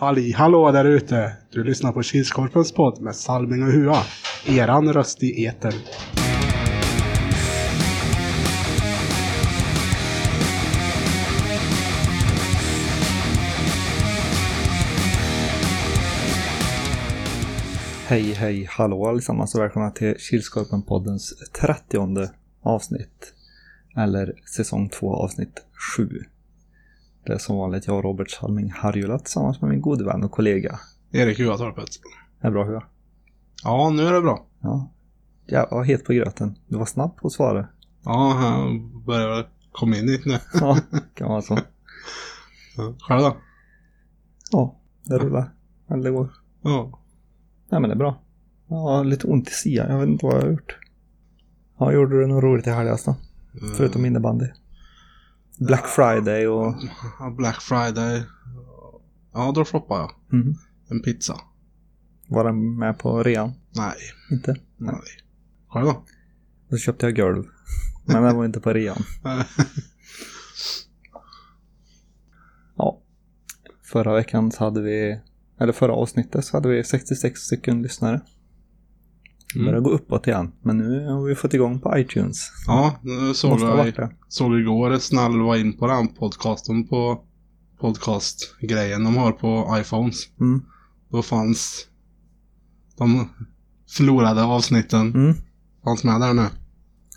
Halli hallå där ute! Du lyssnar på Kilskorpens podd med Salming och Hua. Eran röst i etern. Hej, hej, hallå allesammans och välkomna till Kilskorpen-poddens 30 avsnitt. Eller säsong 2 avsnitt 7. Det är som vanligt jag, Robert Salming Harjula, tillsammans med min gode vän och kollega. Erik Huatorpet. Är bra hur? Ja, nu är det bra. Ja. Jag var helt på gröten. Du var snabb på att svara. Ja, jag börjar komma in det nu. Ja, kan vara så. Ja, Själv då? Ja, det rullar. Eller det går. Ja. Nej men det är bra. Jag har lite ont i sidan. Jag vet inte vad jag har gjort. Ja, gjorde du något roligt i helgas då? Förutom innebandy? Black Friday och... Ja, Black Friday. Ja, då shoppade jag. Mhm. En pizza. Var den med på rean? Nej. Inte? Nej. Själv då? Då köpte jag golv. Men den var inte på rean. Ja. Förra veckan så hade vi, eller förra avsnittet så hade vi 66 stycken lyssnare. Det börjar Mm. gå uppåt igen. Men nu har vi fått igång på iTunes. Ja, nu såg det. såg igår var in på den podcasten på podcastgrejen de har på iPhones. Mm. Då fanns de förlorade avsnitten Mm. fanns med där nu.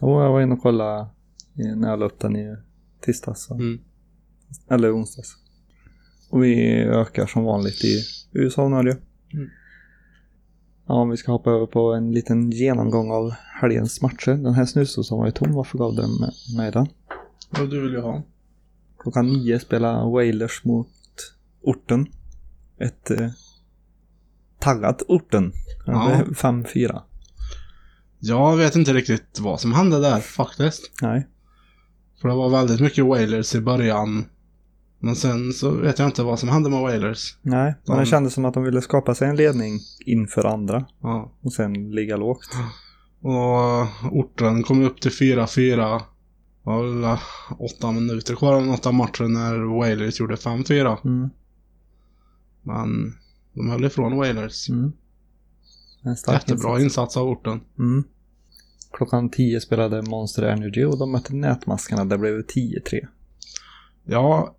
Och jag var inne och kollade när jag la upp den i tisdags. så- Mm. Eller onsdags. Och vi ökar som vanligt i USA och Norge. Mm. Ja, om vi ska hoppa över på en liten genomgång av helgens matcher. Den här snusdosan var ju tom. Varför gav du med, med den? Vad du vill ju ha. Klockan nio spelar Wailers mot Orten. Ett eh, taggat Orten. Ja. Ja. 5-4. Jag vet inte riktigt vad som hände där faktiskt. Nej. För det var väldigt mycket Wailers i början. Men sen så vet jag inte vad som hände med Wailers. Nej, men det De- kändes som att de ville skapa sig en ledning inför andra. Ja. Och sen ligga lågt. Och orten kom upp till 4-4. Det var väl åtta minuter kvar av något av matchen när Wailers gjorde 5-4. Mm. Men de höll ifrån Wailers. Mm. Jättebra insats. insats av orten. Mm. Klockan 10 spelade Monster Energy och de mötte Nätmaskarna. Det blev 10-3. Ja,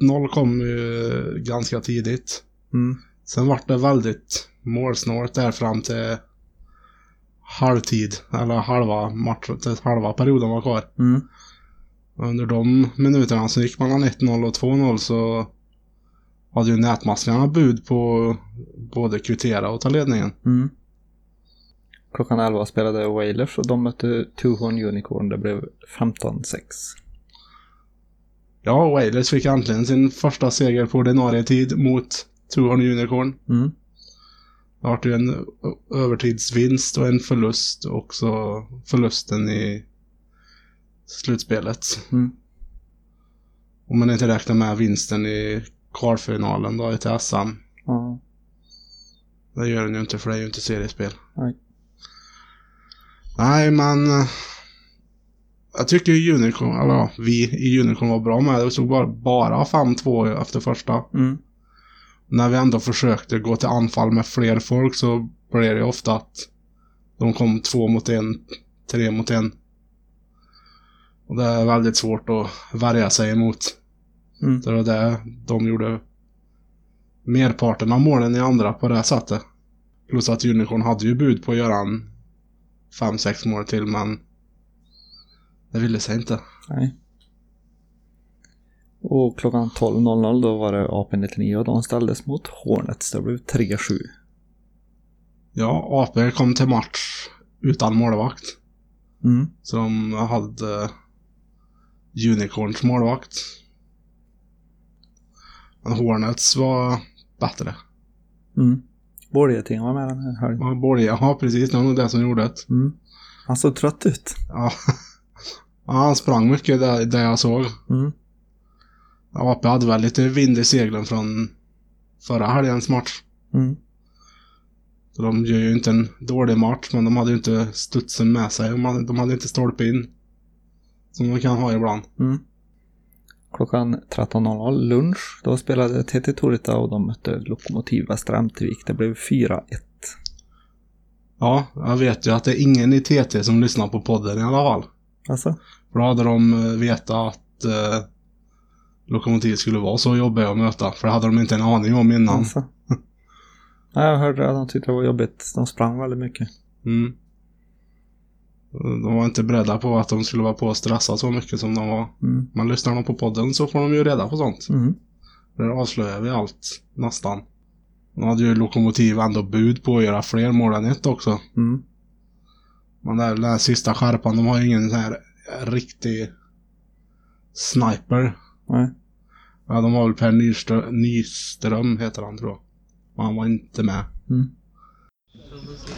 1-0 kom ju ganska tidigt. Mm. Sen vart det väldigt målsnålt där fram till halvtid. Eller halva matchen, till halva perioden var kvar. Mm. Under de minuterna som gick mellan 1-0 och 2-0 så hade ju nätmaskarna bud på både kvittera och ta ledningen. Mm. Klockan 11 spelade Wailers och de mötte Tuhorn Unicorn. Det blev 15-6. Ja, Wailers fick äntligen sin första seger på ordinarie tid mot Tuhorn Unicorn. Mm. Det vart ju en övertidsvinst och en förlust också. Förlusten i slutspelet. Mm. Om man inte räknar med vinsten i kvalfinalen då i SM. Ja. Det gör den ju inte för det är ju inte seriespel. Nej. Nej, men... Jag tycker ju Unicorn, eller ja, vi i Unicorn var bra med. Det stod bara, bara 5-2 efter första. Mm. När vi ändå försökte gå till anfall med fler folk så blev det ofta att de kom två mot en, tre mot en. Och det är väldigt svårt att värja sig emot. Mm. Det var det de gjorde merparten av målen i andra på det sättet. Plus att Unicorn hade ju bud på att göra en 5-6 mål till men det ville sig inte. Nej. Och klockan 12.00 då var det AP-99 och de ställdes mot Hornets. Det blev 3-7. Ja, AP kom till match utan målvakt. Mm. Så de hade Unicorns målvakt. Men Hornets var bättre. Mm. Borgeting var med den här helgen. Ja, Borge, ja precis, det var nog det som gjorde det. Mm. Han såg trött ut. Ja. ja, han sprang mycket där, där jag såg. Mm. AP hade väl lite vind i seglen från förra helgens match. Mm. Så de gör ju inte en dålig match, men de hade ju inte studsen med sig. De hade, de hade inte stolpe in. Som de kan ha ibland. Mm. Klockan 13.00 lunch. Då spelade TT Torita och de mötte Lokomotiv Västra Ämtervik. Det blev 4-1. Ja, jag vet ju att det är ingen i TT som lyssnar på podden i alla fall. Alltså? För då hade de eh, vetat att eh, Lokomotiv skulle vara så jobbiga att möta. För det hade de inte en aning om innan. alltså. Nej, jag hörde att de tyckte det var jobbigt. De sprang väldigt mycket. Mm. De var inte beredda på att de skulle vara på och stressa så mycket som de var. Mm. Men lyssnar de på podden så får de ju reda på sånt. Mm. Där avslöjar vi allt, nästan. Nu hade ju Lokomotiv ändå bud på att göra fler mål än ett också. Mm. Men där, den här sista skärpan, de har ju ingen sån här riktig sniper. Nej. Ja, de var väl Per Nyström, Nyström heter han tror jag. Men han var inte med. Mm.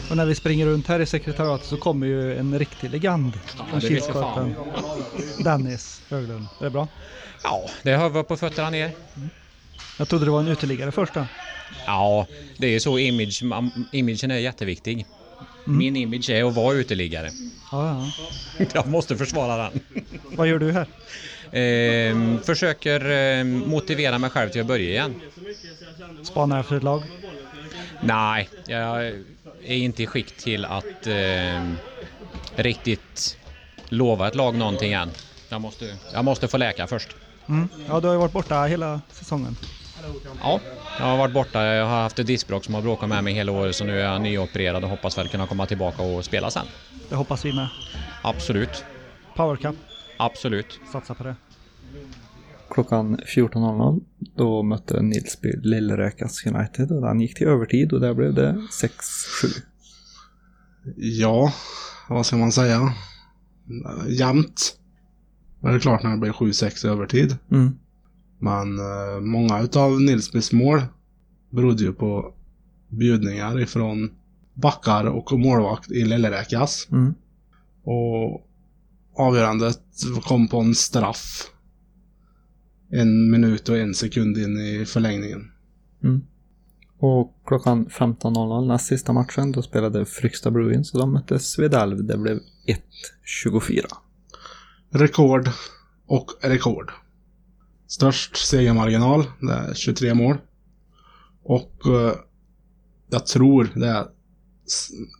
Och när vi springer runt här i sekretariatet så kommer ju en riktig legend från Kilskorpen. Dennis Höglund. Är det bra? Ja, det har vi på fötterna ner. Jag trodde det var en uteliggare först då. Ja, det är så image, imagen är jätteviktig. Min image är att vara uteliggare. Ja, ja. Jag måste försvara den. Vad gör du här? Ehm, försöker ehm, motivera mig själv till att börja igen. Spanar efter ett lag? Nej, jag är inte i skick till att ehm, riktigt lova ett lag någonting än. Jag måste, jag måste få läka först. Mm. Ja, du har ju varit borta hela säsongen. Ja, jag har varit borta. Jag har haft ett diskbråck som har bråkat med mig hela året så nu är jag nyopererad och hoppas väl kunna komma tillbaka och spela sen. Det hoppas vi med. Absolut, Power Cup, absolut. satsa på det. Klockan 14.00 då mötte Nilsby Lillräkas United och den gick till övertid och där blev det 6-7. Ja, vad ska man säga? Jämnt. Det är klart när det blir 7-6 i övertid. Mm. Men eh, många utav Nilsbys mål berodde ju på bjudningar ifrån backar och målvakt i Lilleräkas. Mm. Och avgörandet kom på en straff. En minut och en sekund in i förlängningen. Mm. Och klockan 15.00 näst sista matchen då spelade Fryksta Bruins och de mötte Svedalv. Det blev 1-24. Rekord och rekord. Störst segermarginal, det är 23 mål. Och eh, jag tror det är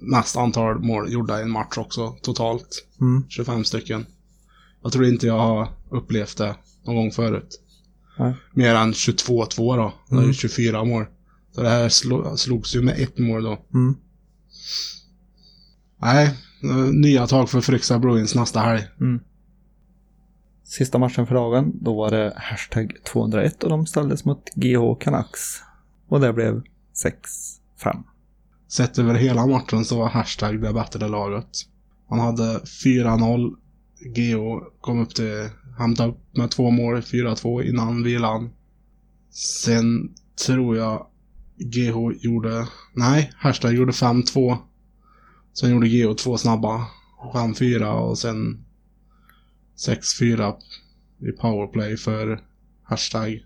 mest antal mål gjorda i en match också totalt. Mm. 25 stycken. Jag tror inte jag har upplevt det någon gång förut. Nej. Mer än 22-2 då. Det är Mm. 24 mål. Så det här slo- slogs ju med ett mål då. Mm. Nej, eh, nya tag för Fryksta Bruins nästa helg. Mm. Sista matchen för dagen, då var det hashtag 201 och de ställdes mot GH Canucks. Och det blev 6-5. Sett över hela matchen så var hashtag det bättre laget. Man hade 4-0. GH kom upp till, hämtade upp med två mål, 4-2 innan vilan. Sen tror jag GH gjorde, nej, hashtag gjorde 5-2. Sen gjorde GH två snabba, 5-4 och sen 6-4 i powerplay för hashtag.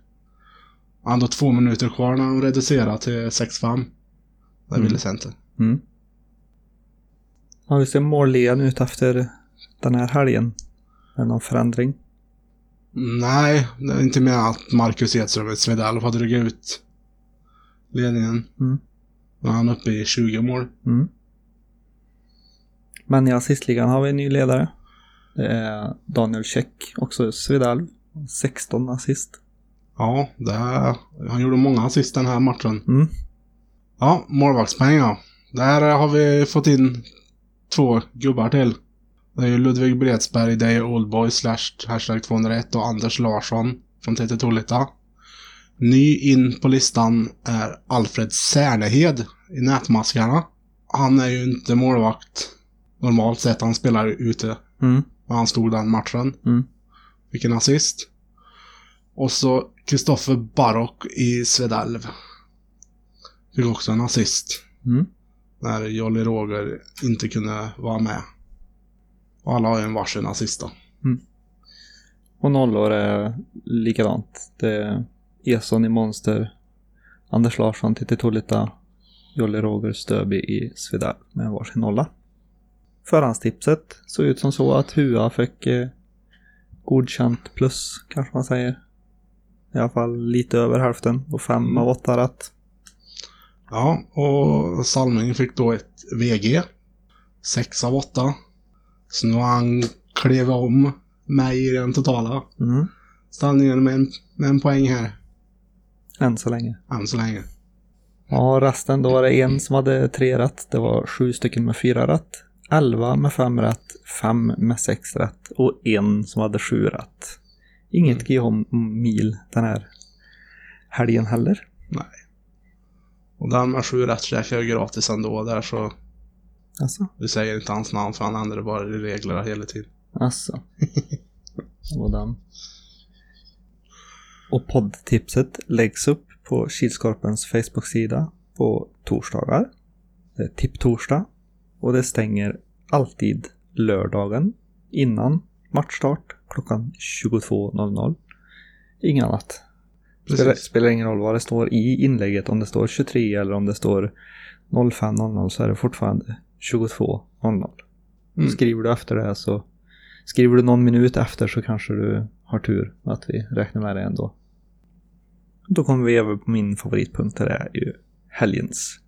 Ändå två minuter kvar när de reducerade till 6-5. Det ville sig inte. Mm. Ja, hur ser målligan ut efter den här helgen? Är det någon förändring? Nej, det är inte mer att Marcus Edström i Svedalf har dragit ut ledningen. Mm. Är han uppe i 20 mål. Mm. Men i assistligan har vi en ny ledare. Det är Daniel Käck, också Svedalv. 16 assist. Ja, det är, han gjorde många assist den här matchen. Mm. Ja, målvaktspoäng ja. Där har vi fått in två gubbar till. Det är ju Ludvig Bredsberg, det är Oldboy slash hashtag 201 och Anders Larsson från TT Tolita. Ny in på listan är Alfred Särnehed i Nätmaskarna. Han är ju inte målvakt normalt sett, han spelar ute. Mm. Och han stod den matchen. Mm. Fick en assist. Och så Kristoffer Barock i Svedalv. Fick också en assist. Mm. När Jolly Roger inte kunde vara med. Och alla har ju en varsin assist då. Och nollor är likadant. Det är Eson i Monster, Anders Larsson, Titti Tolita, Jolly Roger Stöby i Svedal med varsin nolla. Förhandstipset såg ut som så att Hua fick eh, godkänt plus kanske man säger. I alla fall lite över hälften och fem Mm. av åtta rätt. Ja, och Salming fick då ett VG. 6 av 8. Så nu har han klev om mig i den totala Mm. ställningen med en, med en poäng här. Än så länge. Än så länge. Ja, resten då var det en som hade tre rätt. Det var sju stycken med fyra rätt. Elva med fem rätt. Fem med sex rätt. Och en som hade sju rätt. Inget GH-mil den här helgen heller. Och den med sju rätt käkar jag gratis ändå där så Alltså. vi säger inte hans namn för han ändrar bara i reglerna hela tiden. Alltså. Det var den. Och poddtipset läggs upp på Kilskorpens Facebook-sida på torsdagar. Tipptorsdag. Och det stänger alltid lördagen innan matchstart klockan 22.00. Inget annat. Spelar, spelar ingen roll vad det står i inlägget, om det står 23 eller om det står 05.00 så är det fortfarande 22.00. Mm. Skriver du efter det så Skriver du någon minut efter så kanske du har tur att vi räknar med det ändå. Då kommer vi över på min favoritpunkt, det är ju helgens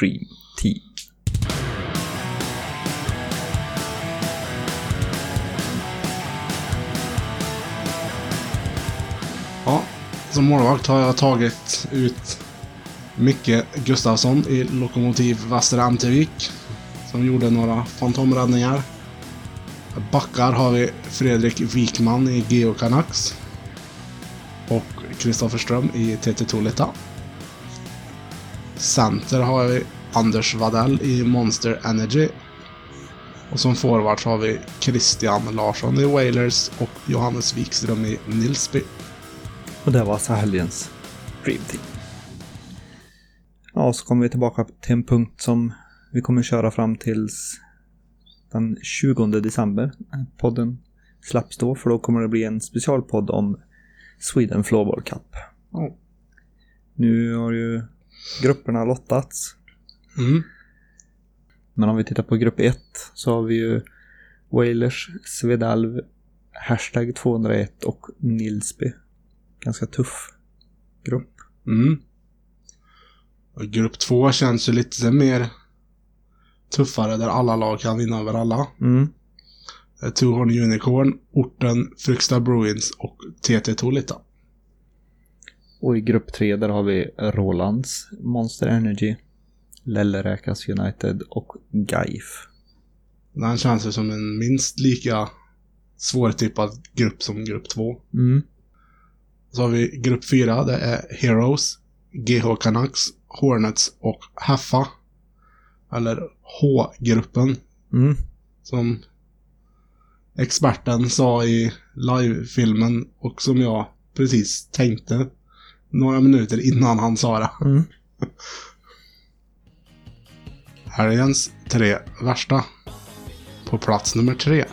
Dream Team. Som målvakt har jag tagit ut Micke Gustafsson i Lokomotiv Västra Ämtervik. Som gjorde några fantomräddningar. Backar har vi Fredrik Wikman i Geo Canucks. Och Kristoffer Ström i TT Tolita. Center har vi Anders Vadell i Monster Energy. Och som forwards har vi Christian Larsson i Wailers och Johannes Wikström i Nilsby. Och det var alltså helgens Dream Team. Ja, så kommer vi tillbaka till en punkt som vi kommer köra fram tills den 20 december. Podden släpps då, för då kommer det bli en specialpodd om Sweden Floorball Cup. Ja. Nu har ju grupperna lottats. Mm. Men om vi tittar på grupp 1 så har vi ju Wailers, Svedalv, Hashtag 201 och Nilsby. Ganska tuff grupp. Mm. Och grupp två känns ju lite mer tuffare där alla lag kan vinna över alla. Mm. Eh, Tuhorn Unicorn, Orten, Fryksta Bruins och TT Tolita. Och i grupp 3 där har vi Rolands, Monster Energy, Lelleräkas United och Gaif. Den känns ju som en minst lika svårtippad grupp som grupp två. Mm. Så har vi grupp fyra, det är Heroes, GH Canucks, Hornets och Haffa. Eller H-gruppen, Mm. som experten sa i livefilmen och som jag precis tänkte några minuter innan han sa det. Mm. Helgens tre värsta. På plats nummer tre.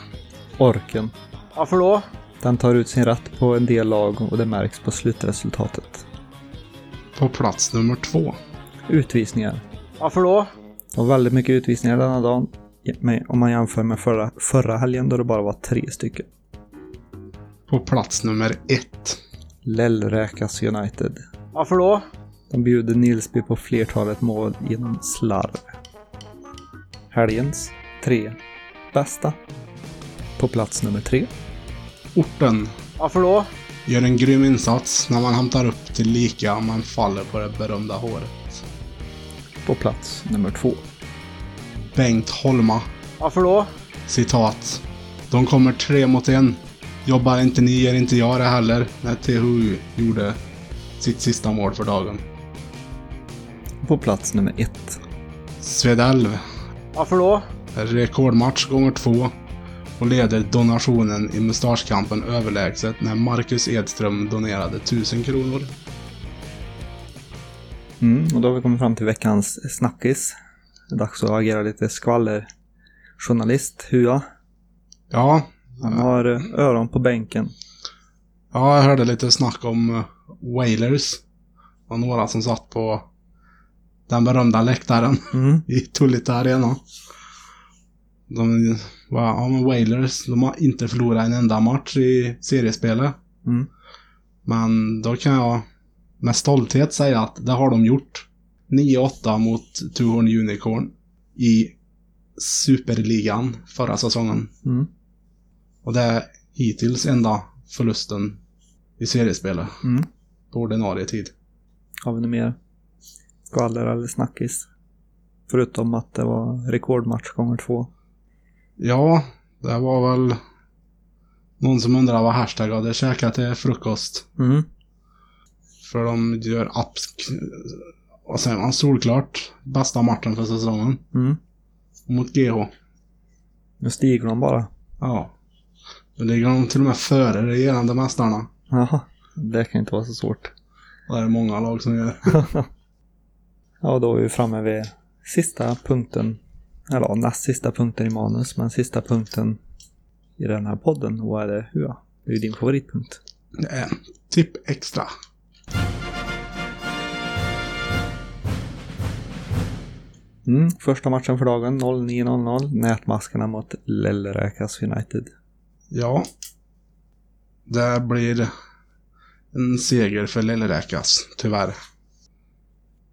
Orken. Varför då? Den tar ut sin rätt på en del lag och det märks på slutresultatet. På plats nummer två. Utvisningar. Varför då? Och väldigt mycket utvisningar denna dagen. Men Om man jämför med förra, förra helgen då det bara var tre stycken. På plats nummer ett. Lellräkas United. Varför då? De bjuder Nilsby på flertalet mål genom slarv. Helgens tre bästa. På plats nummer tre. Orten Varför då? gör en grym insats när man hämtar upp till lika men faller på det berömda håret. På plats nummer två. Bengt Holma. Varför då? Citat. De kommer tre mot en. Jobbar inte ni gör inte jag det heller. När THU gjorde sitt sista mål för dagen. På plats nummer ett. Svedalv. Varför då? Rekordmatch gånger två. Och leder donationen i mustaschkampen överlägset när Marcus Edström donerade 1000 kronor. Mm, och då har vi kommit fram till veckans snackis. Det är dags att agera lite skvallerjournalist, Hua. Ja, Han har eh, öron på bänken. Ja, jag hörde lite snack om uh, Wailers. Och några som satt på den berömda läktaren Mm. i Tullita Arena. De, ja, Wailers, de har inte förlorat en enda match i seriespelet. Mm. Men då kan jag med stolthet säga att det har de gjort. 9-8 mot Tuhorn Unicorn i Superligan förra säsongen. Mm. Och det är hittills enda förlusten i seriespelet Mm. på ordinarie tid. Har vi något mer skvaller eller snackis? Förutom att det var rekordmatch gånger två. Ja, det var väl någon som undrade vad Hashtag hade käkat till frukost. Mm. För de gör apps... Vad säger man? Solklart bästa matchen för säsongen. Mm. Mot GH. Nu stiger de bara. Ja. Då ligger de till och med före regerande mästarna. Jaha. Det kan inte vara så svårt. Det är många lag som gör. Ja, då är vi framme vid sista punkten. Eller ja, näst sista punkten i manus, men sista punkten i den här podden. Och vad är det? Hua? Det är ju din favoritpunkt. Det är tipp extra. Mm, första matchen för dagen 09.00. Nätmaskerna mot Lellräkas United. Ja. Det blir en seger för Lillräkas, tyvärr.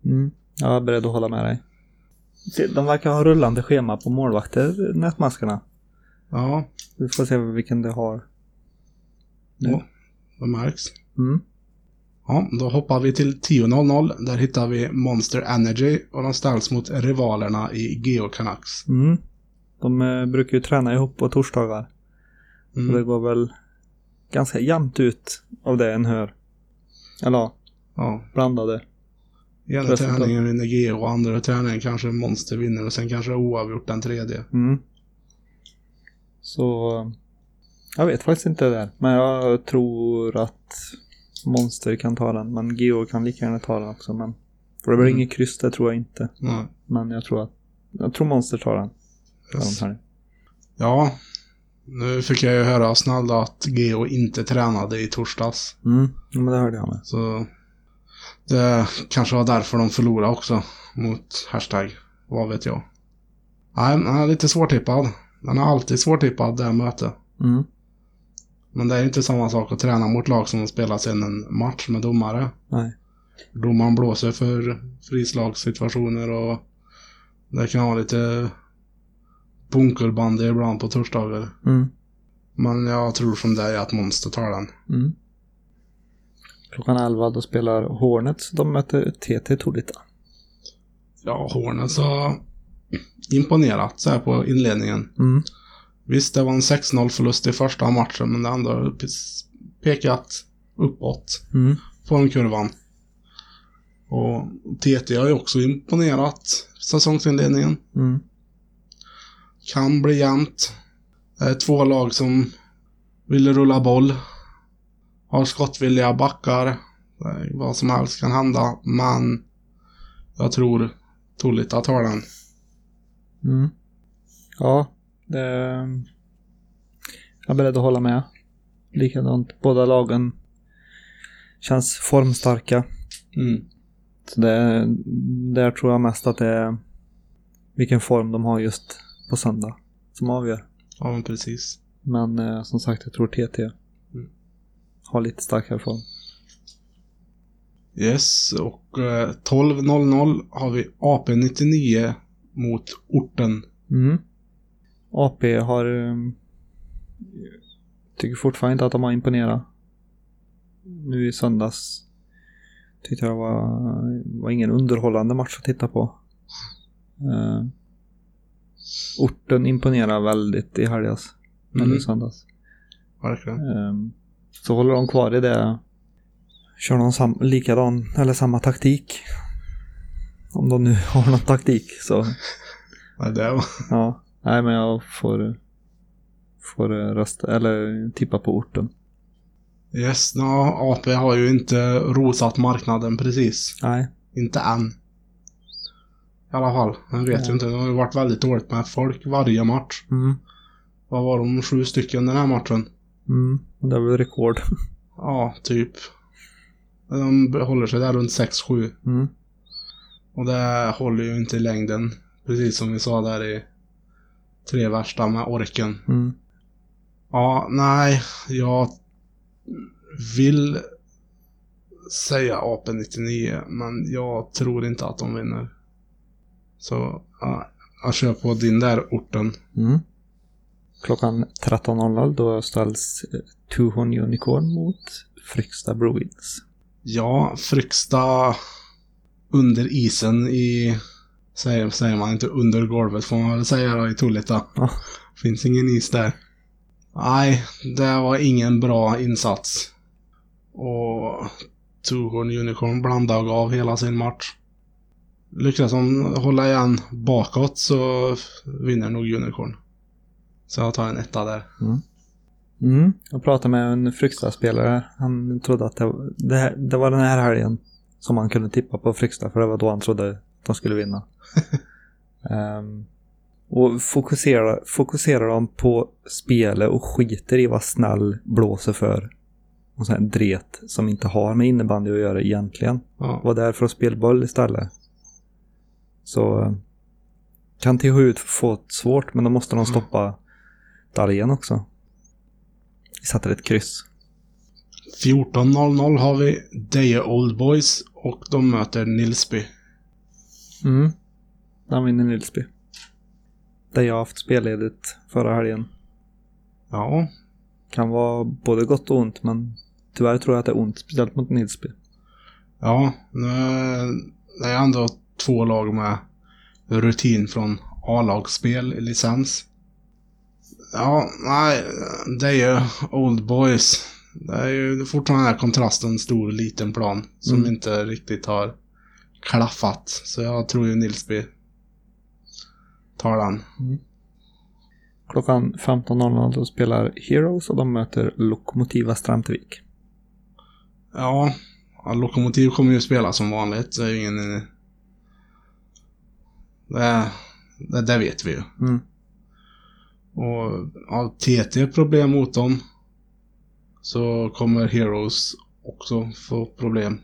Mm, jag är beredd att hålla med dig. De verkar ha rullande schema på målvakter, nätmaskerna. Ja, Vi får se vilken det har. ja det märks. Mm. Ja, då hoppar vi till 10.00. Där hittar vi Monster Energy och de ställs mot rivalerna i Geo Canucks. Mm. De eh, brukar ju träna ihop på torsdagar. Och det Mm. går väl ganska jämnt ut av det en hör. Eller ja, Ja, blandade. ena träningen vinner Geo och andra träningen kanske Monster vinner och sen kanske oavgjort den tredje. Mm. Så jag vet faktiskt inte det där. Men jag tror att Monster kan ta den. Men Geo kan lika gärna ta den också. Men för det blir Mm. inget kryss, det tror jag inte. Ja, Men jag tror att jag tror Monster tar den. yes. Här. ja, nu fick jag ju höra snälla att Geo inte tränade i torsdags. Mm, men det hörde jag med. Så det kanske var därför de förlorade också mot hashtag. Vad vet jag. Nej, den är lite svårtippad. Den är alltid svårtippad det här mötet. Mm. Men det är inte samma sak att träna mot lag som spelar sen en match med domare. Nej. Domaren blåser för frislagssituationer och det kan vara lite bunkerbandy ibland på torsdagar. Mm. Men jag tror som dig att Monster tar den. Mm. Klockan 11 då spelar Hornets. De möter TT Tolita. Ja, Hornets har imponerat så här på inledningen. Mm. Visst, det var en 6-0 förlust i första matchen, men det andra har pes- pekat uppåt. Mm. formkurvan. Och TT har ju också imponerat säsongsinledningen. Mm. Kan bli jämnt. Det är två lag som vill rulla boll. Har skottvilliga backar. Är Vad som helst kan hända, men jag tror Tolita tar den. Mm. Ja, det... Jag är beredd att hålla med. Likadant, båda lagen känns formstarka. Mm. Så det, där tror jag mest att det är vilken form de har just på söndag som avgör. Ja, men precis. Men eh, som sagt, jag tror TT. Har lite starkare form. Yes, och eh, 12.00 har vi AP99 mot orten. Mm. AP har... Um, tycker fortfarande inte att de har imponerat. Nu i söndags tyckte jag det var, var ingen underhållande match att titta på. Uh, orten imponerar väldigt i helgas. Mm. Eller i söndags. Verkligen. Um, så håller de kvar i det. Kör de sam likadan, eller samma taktik. Om de nu har någon taktik så Nej, det var... Ja, nej men jag får, får rösta, eller tippa på orten. Yes, no, AP har ju inte rosat marknaden precis. Nej. Inte än. I alla fall. Jag vet ju inte. Det har ju varit väldigt dåligt med folk varje match. Mm. Vad var de? Sju stycken den här matchen? Mm. Och Det är väl rekord. Ja, typ. De håller sig där runt 6-7. Mm. Och det håller ju inte i längden. Precis som vi sa där i tre värsta med orken. Mm. Ja, nej, jag vill säga AP 99, men jag tror inte att de vinner. Så, ja, jag kör på din där orten. Mm. Klockan 13.00 då ställs eh, Tuhon Unicorn mot Fryksta Bruins. Ja, Fryksta under isen i... Säger, säger man inte under golvet får man väl säga då i Tullita. Ja. Finns ingen is där. Nej, det var ingen bra insats. Och Tuhorn Unicorn blandade och gav hela sin match. Lyckas de hålla igen bakåt så vinner nog Unicorn. Så jag tar en etta där. Mm. Jag pratade med en Fryksta-spelare. Han trodde att det, det, det var den här helgen som han kunde tippa på Fryksta för det var då han trodde att de skulle vinna. Ehm, och fokuserar, fokuserar de på spelet och skiter i vad snäll blåser för. Och sån här dret som inte har med innebandy att göra egentligen. Ja. Var där för att spela boll istället. Så kan THU få svårt men då måste de stoppa Dahlén också. Vi satte ett kryss. 14.00 har vi Deje Old Boys och de möter Nilsby. Mm. Den vinner Nilsby. Där jag haft spelledigt förra helgen. Ja, Kan vara både gott och ont men tyvärr tror jag att det är ont. Speciellt mot Nilsby. ja. Nu det är ändå två lag med rutin från A-lagsspel i licens. Ja, nej, det är ju Old Boys. Det är ju fortfarande den här kontrasten stor liten plan som Mm. inte riktigt har klaffat. Så jag tror ju Nilsby tar den. Klockan 15.00 då spelar Heroes och de möter Lokomotiva Stramtvik. Ja, ja, Lokomotiv kommer ju spela som vanligt. Det är ju ingen... Det, det, det vet vi ju. Mm. Och har TT problem mot dem så kommer Heroes också få problem.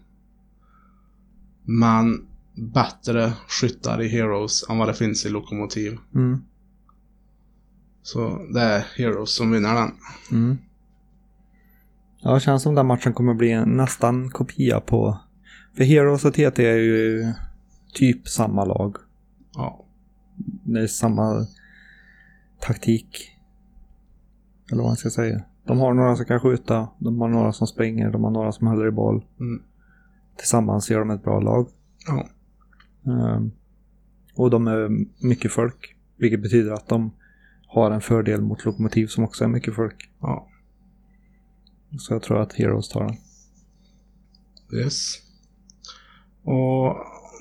Men bättre skyttar i Heroes än vad det finns i Lokomotiv. Mm. Så det är Heroes som vinner den. Mm. Ja, det känns som den matchen kommer bli en nästan kopia på... För Heroes och TT är ju typ samma lag. Ja. Det är samma taktik. Eller vad man ska säga. De har några som kan skjuta, de har några som springer, de har några som håller i boll. Mm. Tillsammans gör de ett bra lag. Ja. Ehm, och de är mycket folk. Vilket betyder att de har en fördel mot Lokomotiv som också är mycket folk. Ja. Så jag tror att Heroes tar den. Yes. Och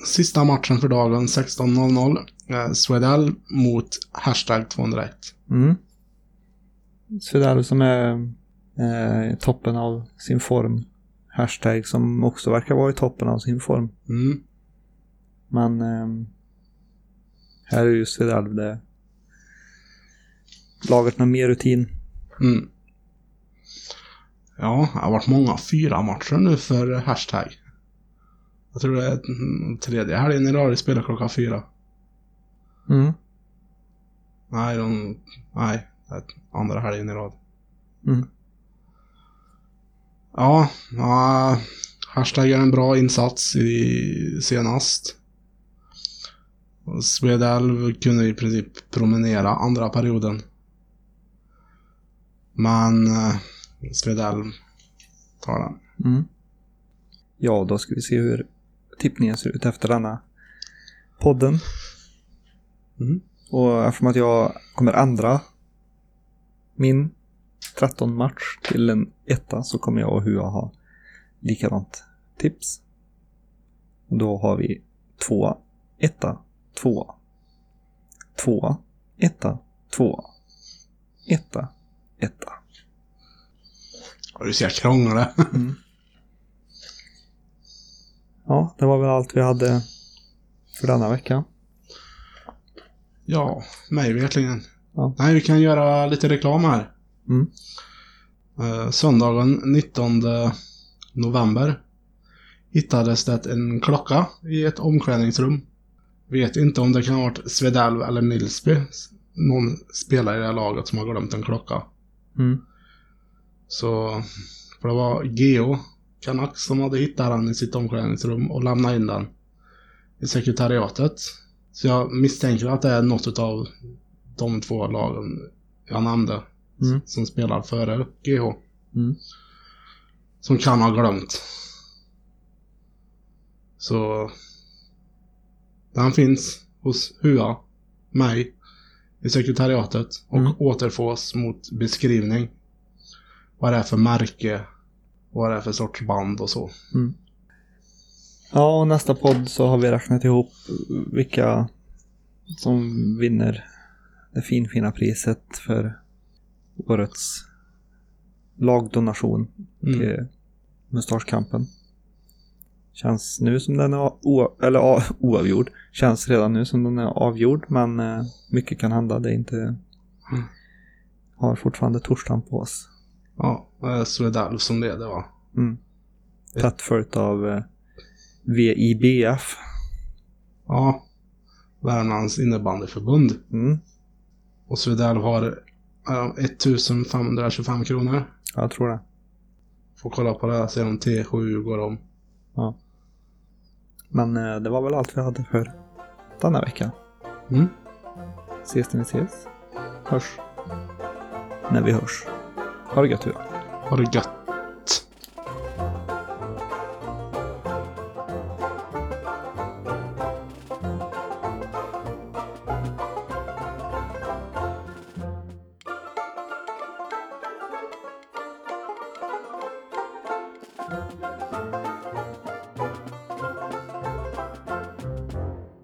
sista matchen för dagen 16.00. Eh, Swedell mot hashtag 201. Mm. Svedell som är eh, toppen av sin form. Hashtag som också verkar vara i toppen av sin form. Mm. Men ehm, här är ju Svedell det laget med mer rutin. Mm. Ja, det har varit många fyra matcher nu för hashtag. Jag tror det är mm, tredje helgen i rad de spelar klockan fyra. Mm. Nej, de, nej, det är andra helgen i rad. Mm. Ja, ja, hashtag är en bra insats i senast. Swedell kunde i princip promenera andra perioden. Men eh, Swedell tar den. Mm. Ja, då ska vi se hur tippningen ser ut efter denna podden. Mm. Och eftersom att jag kommer ändra min 13 match till en etta så kommer jag och Hua ha likadant tips. Och då har vi tvåa, etta, tvåa. Tvåa, etta, tvåa. Etta, etta. Ja, du ser, jag krånglar. Ja, det var väl allt vi hade för denna vecka. ja, mig verkligen. Ja. Nej, vi kan göra lite reklam här. Mm. Eh, söndagen 19 november hittades det en klocka i ett omklädningsrum. Vet inte om det kan ha varit Svedalv eller Nilsby någon spelare i det här laget som har glömt en klocka. Mm. Så, för det var Geo Canucks som hade hittat den i sitt omklädningsrum och lämnat in den i sekretariatet. Så jag misstänker att det är något av de två lagen jag nämnde Mm. som spelar före GH. Mm. Som kan ha glömt. Så den finns hos HUA, mig, i sekretariatet och Mm. återfås mot beskrivning. Vad det är för märke, vad det är för sorts band och så. Ja, och nästa podd så har vi räknat ihop vilka som vinner det finfina priset för årets lagdonation Mm. till Mustaschkampen. Känns nu som den är eller, oavgjord. Känns redan nu som den är avgjord, men eh, mycket kan hända. Det är inte... Har fortfarande torsdagen på oss. Ja, det är Swedalf som leder va? Mm. Tätt följt av eh, VIBF. Ja. Värmlands innebandyförbund. Mm. Och Swedalf har eh, 1525 kronor. Jag tror det. Får kolla på det, se om T7 går om. Ja. Men eh, det var väl allt vi hade för denna vecka. Mm. Ses när vi ses. Hörs. När vi hörs. Ha det gött. du. Ha det gött.